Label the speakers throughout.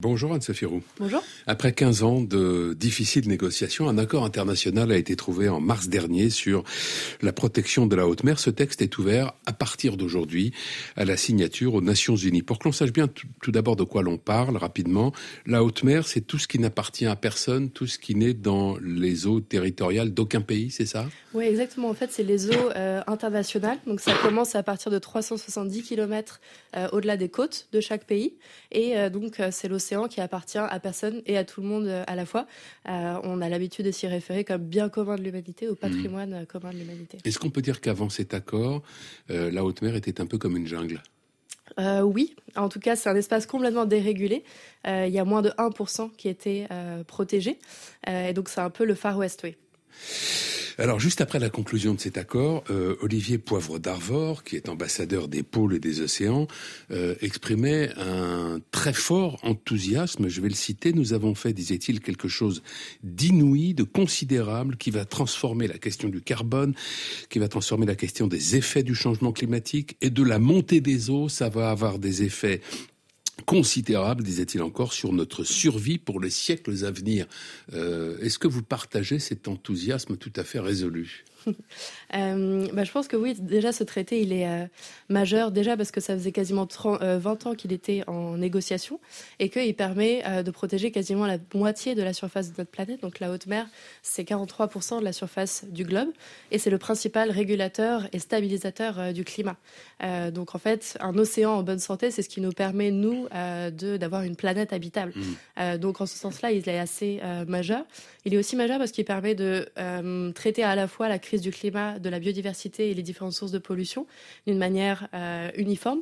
Speaker 1: Bonjour Anne-Sophie Roux.
Speaker 2: Bonjour.
Speaker 1: Après 15 ans de difficiles négociations, un accord international a été trouvé en mars dernier sur la protection de la haute mer. Ce texte est ouvert à partir d'aujourd'hui à la signature aux Nations Unies. Pour que l'on sache bien tout d'abord de quoi l'on parle rapidement, la haute mer, c'est tout ce qui n'appartient à personne, tout ce qui n'est dans les eaux territoriales d'aucun pays, c'est ça?
Speaker 2: Oui, exactement. En fait, c'est les eaux euh, internationales. Donc ça commence à partir de 370 km euh, au-delà des côtes de chaque pays. Et euh, donc c'est l'océan qui appartient à personne et à tout le monde euh, à la fois. Euh, on a l'habitude de s'y référer comme bien commun de l'humanité, au patrimoine euh, commun de l'humanité.
Speaker 1: Est-ce qu'on peut dire qu'avant cet accord, la haute mer était un peu comme une jungle?
Speaker 2: Oui, en tout cas, c'est un espace complètement dérégulé. il y a moins de 1% qui était protégé. et donc, c'est un peu le Far West, oui.
Speaker 1: Alors, juste après la conclusion de cet accord, euh, Olivier Poivre d'Arvor, qui est ambassadeur des pôles et des océans, euh, exprimait un très fort enthousiasme. Je vais le citer. Nous avons fait, disait-il, quelque chose d'inouï, de considérable, qui va transformer la question du carbone, qui va transformer la question des effets du changement climatique et de la montée des eaux. Ça va avoir des effets considérable, disait-il encore, sur notre survie pour les siècles à venir. Euh, est-ce que vous partagez cet enthousiasme tout à fait résolu?
Speaker 2: euh, bah, je pense que oui, déjà ce traité, il est euh, majeur, déjà parce que ça faisait quasiment 30, 20 ans qu'il était en négociation et qu'il permet de protéger quasiment la moitié de la surface de notre planète. Donc la haute mer, c'est 43% de la surface du globe et c'est le principal régulateur et stabilisateur du climat. donc en fait, un océan en bonne santé, c'est ce qui nous permet, nous, d'avoir une planète habitable. Mmh. donc en ce sens-là, il est assez majeur. Il est aussi majeur parce qu'il permet de traiter à la fois la du climat, de la biodiversité et les différentes sources de pollution d'une manière euh, uniforme.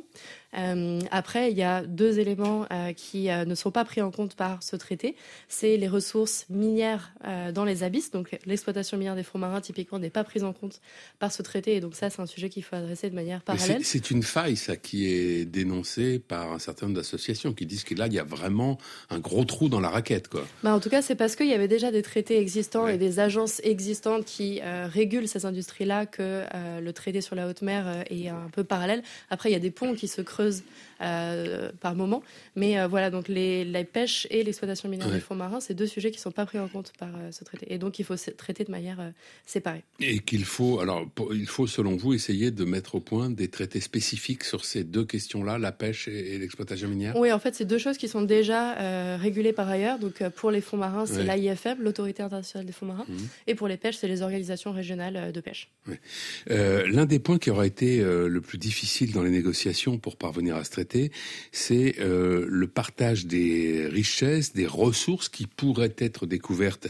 Speaker 2: Euh, après, il y a deux éléments euh, qui ne sont pas pris en compte par ce traité. C'est les ressources minières dans les abysses. Donc l'exploitation minière des fonds marins, typiquement, n'est pas prise en compte par ce traité. Et donc ça, c'est un sujet qu'il faut adresser de manière parallèle.
Speaker 1: C'est une faille, ça, qui est dénoncée par un certain nombre d'associations qui disent que là, il y a vraiment un gros trou dans la raquette. Quoi.
Speaker 2: Bah, en tout cas, c'est parce qu'il y avait déjà des traités existants et des agences existantes qui régulent ces industries-là que euh, le traité sur la haute mer euh, est un peu parallèle. Après, il y a des ponts qui se creusent euh, par moment. Mais voilà, donc les, la pêche et l'exploitation minière des fonds marins, c'est deux sujets qui ne sont pas pris en compte par ce traité. Et donc, il faut traiter de manière séparée.
Speaker 1: Et qu'il faut, alors, il faut, selon vous, essayer de mettre au point des traités spécifiques sur ces deux questions-là, la pêche et, l'exploitation minière?
Speaker 2: Oui, en fait, c'est deux choses qui sont déjà régulées par ailleurs. Donc, pour les fonds marins, c'est l'AIFM, l'Autorité internationale des fonds marins. Mmh. Et pour les pêches, c'est les organisations régionales de pêche.
Speaker 1: Euh, l'un des points qui aura été euh, le plus difficile dans les négociations pour parvenir à ce traité, c'est euh, le partage des richesses, des ressources qui pourraient être découvertes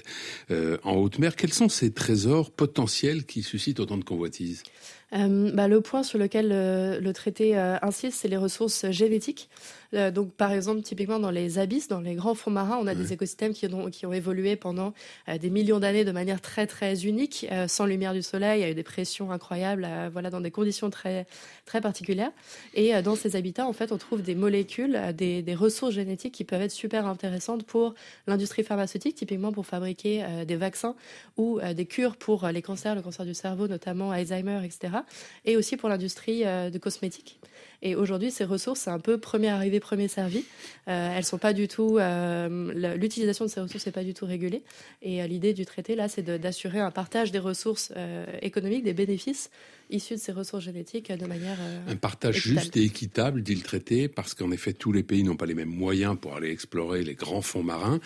Speaker 1: en haute mer. Quels sont ces trésors potentiels qui suscitent autant de convoitises?
Speaker 2: Bah, le point sur lequel le traité insiste, c'est les ressources génétiques. Euh, donc, par exemple, typiquement dans les abysses, dans les grands fonds marins, on a des écosystèmes qui ont, qui ont évolué pendant euh, des millions d'années de manière très très unique, euh, sans lumière du soleil, il y a eu des pressions incroyables, voilà, dans des conditions très très particulières. Et dans ces habitats, en fait, on trouve des molécules, des, des ressources génétiques qui peuvent être super intéressantes pour l'industrie pharmaceutique, typiquement pour fabriquer des vaccins ou des cures pour les cancers, le cancer du cerveau, notamment Alzheimer, etc. Et aussi pour l'industrie de cosmétiques. Et aujourd'hui, ces ressources, c'est un peu premier arrivé, premier servi. Euh, elles sont pas du tout, euh, l'utilisation de ces ressources n'est pas du tout régulée. Et euh, l'idée du traité, là, c'est d'assurer un partage des ressources euh, économiques, des bénéfices issus de ces ressources génétiques de manière.
Speaker 1: un partage juste et équitable, dit le traité, parce qu'en effet, tous les pays n'ont pas les mêmes moyens pour aller explorer les grands fonds marins.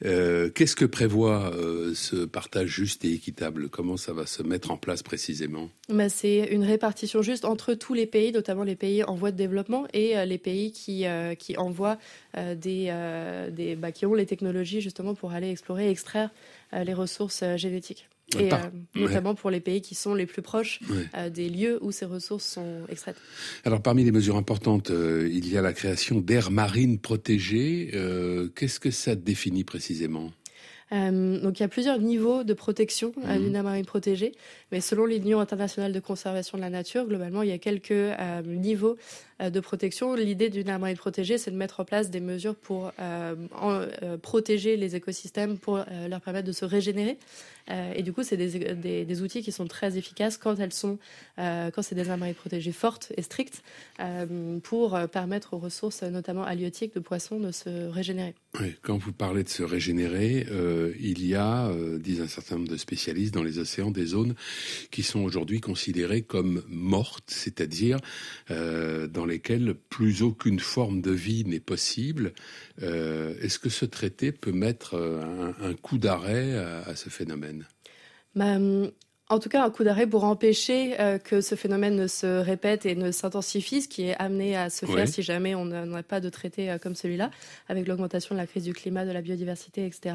Speaker 1: Qu'est-ce que prévoit ce partage juste et équitable? Comment ça va se mettre en place précisément?
Speaker 2: Bah, C'est une répartition juste entre tous les pays, notamment les pays en voie de développement et les pays qui, qui envoient euh, des, euh, des bah, qui ont les technologies justement pour aller explorer et extraire euh, les ressources génétiques. Et notamment pour les pays qui sont les plus proches des lieux où ces ressources sont extraites.
Speaker 1: Alors parmi les mesures importantes, il y a la création d'aires marines protégées. Qu'est-ce que ça définit précisément?
Speaker 2: Euh, donc il y a plusieurs niveaux de protection à d'une aire marine protégée, mais selon l'Union internationale de conservation de la nature, globalement, il y a quelques euh, niveaux euh, de protection. L'idée d'une marine protégée, c'est de mettre en place des mesures pour protéger les écosystèmes, pour leur permettre de se régénérer. et du coup, c'est des, des, des, outils qui sont très efficaces quand elles sont, quand c'est des aires marines protégées fortes et strictes, pour permettre aux ressources, notamment halieutiques de poissons, de se régénérer.
Speaker 1: Quand vous parlez de se régénérer, euh, il y a, euh, disent un certain nombre de spécialistes dans les océans, des zones qui sont aujourd'hui considérées comme mortes, c'est-à-dire euh, dans lesquelles plus aucune forme de vie n'est possible. Est-ce que ce traité peut mettre un, coup d'arrêt à, ce phénomène?
Speaker 2: Bah, en tout cas, un coup d'arrêt pour empêcher euh, que ce phénomène ne se répète et ne s'intensifie, ce qui est amené à se faire si jamais on n'a pas de traité euh, comme celui-là, avec l'augmentation de la crise du climat, de la biodiversité, etc.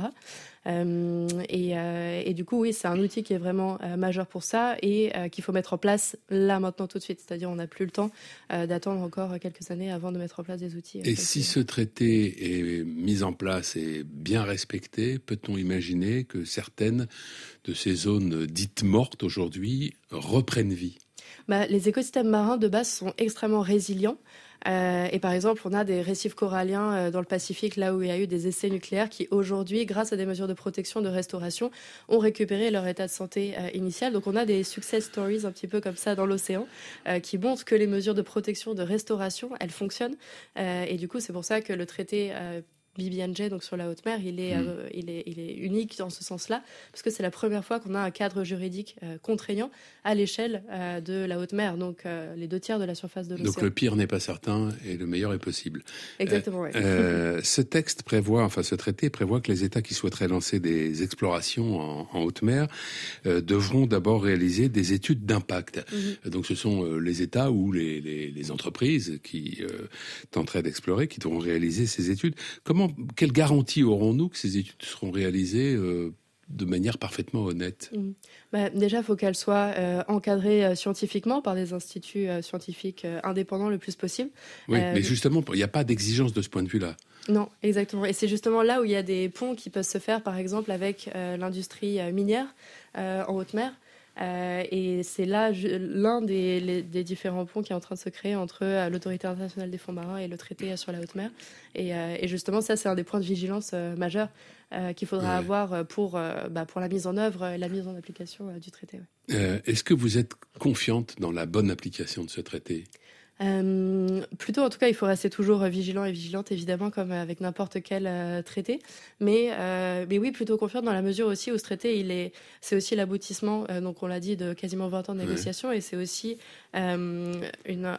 Speaker 2: Euh, et, euh, et, du coup, oui, c'est un outil qui est vraiment majeur pour ça et qu'il faut mettre en place là, maintenant, tout de suite. C'est-à-dire, on n'a plus le temps d'attendre encore quelques années avant de mettre en place des outils.
Speaker 1: Et si ce traité est mis en place et bien respecté, peut-on imaginer que certaines de ces zones dites mortes aujourd'hui reprennent vie
Speaker 2: bah, les écosystèmes marins de base sont extrêmement résilients. Euh, et par exemple, on a des récifs coralliens euh, dans le Pacifique, là où il y a eu des essais nucléaires, qui aujourd'hui, grâce à des mesures de protection, de restauration, ont récupéré leur état de santé euh, initial. Donc on a des success stories un petit peu comme ça dans l'océan, qui montrent que les mesures de protection, de restauration, elles fonctionnent. et du coup, c'est pour ça que le traité BBNJ, donc sur la haute mer, il est, mm. euh, il est, il est unique dans ce sens-là, parce que c'est la première fois qu'on a un cadre juridique euh, contraignant à l'échelle euh, de la haute mer, donc les deux tiers de la surface de l'océan.
Speaker 1: Donc le pire n'est pas certain et le meilleur est possible.
Speaker 2: Exactement, oui.
Speaker 1: ce texte prévoit, enfin ce traité prévoit que les États qui souhaiteraient lancer des explorations en, haute mer devront d'abord réaliser des études d'impact. Mm-hmm. Donc ce sont les États ou les, les, les entreprises qui tenteraient d'explorer qui devront réaliser ces études. Comment quelle garantie aurons-nous que ces études seront réalisées euh, de manière parfaitement honnête? Mmh.
Speaker 2: bah, Déjà, il faut qu'elles soient euh, encadrées euh, scientifiquement par des instituts scientifiques indépendants le plus possible.
Speaker 1: Oui, mais justement, il n'y a pas d'exigence de ce point de vue-là.
Speaker 2: Non, exactement. Et c'est justement là où il y a des ponts qui peuvent se faire, par exemple, avec l'industrie minière en haute mer. Euh, et c'est là l'un des, différents ponts qui est en train de se créer entre euh, l'autorité internationale des fonds marins et le traité sur la haute mer. Et, euh, justement, ça, c'est un des points de vigilance majeurs qu'il faudra avoir pour, bah, pour la mise en œuvre et la mise en application du traité.
Speaker 1: Est-ce que vous êtes confiante dans la bonne application de ce traité?
Speaker 2: Euh, plutôt, en tout cas, il faut rester toujours vigilant et vigilante, évidemment, comme avec n'importe quel euh, traité. Mais, euh, mais oui, plutôt confiante dans la mesure aussi où ce traité, il est, c'est aussi l'aboutissement, donc on l'a dit, de quasiment 20 ans de négociations, et c'est aussi une,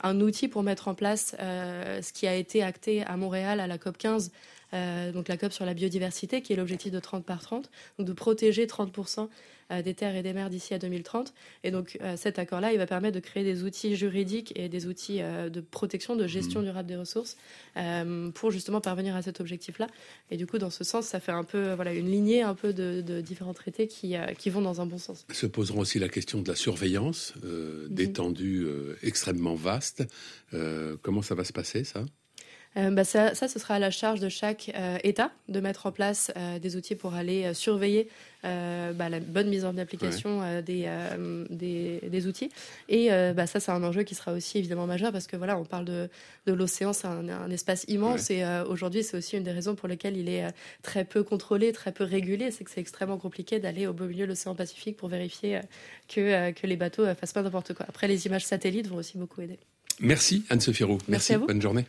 Speaker 2: un outil pour mettre en place ce qui a été acté à Montréal à la COP 15 euh, donc la COP sur la biodiversité, qui est l'objectif de 30 par 30, donc de protéger 30% euh, des terres et des mers d'ici à 2030. Et donc euh, cet accord-là, il va permettre de créer des outils juridiques et des outils de protection, de gestion mmh. durable des ressources pour justement parvenir à cet objectif-là. Et du coup, dans ce sens, ça fait un peu voilà une lignée un peu de, différents traités qui, qui vont dans un bon sens.
Speaker 1: Se poseront aussi la question de la surveillance mmh. d'étendues extrêmement vastes. comment ça va se passer ça?
Speaker 2: euh, bah ça, ça, ce sera à la charge de chaque euh, État de mettre en place euh, des outils pour aller surveiller bah, la bonne mise en application des, des, des, outils. Et bah, ça, c'est un enjeu qui sera aussi évidemment majeur parce que voilà, on parle de, de l'océan, c'est un, un, espace immense et aujourd'hui, c'est aussi une des raisons pour lesquelles il est très peu contrôlé, très peu régulé, c'est que c'est extrêmement compliqué d'aller au beau milieu de l'océan Pacifique pour vérifier que, que les bateaux fassent pas n'importe quoi. Après, les images satellites vont aussi beaucoup aider.
Speaker 1: Merci Anne-Sophie Roux. Merci, Merci bonne journée.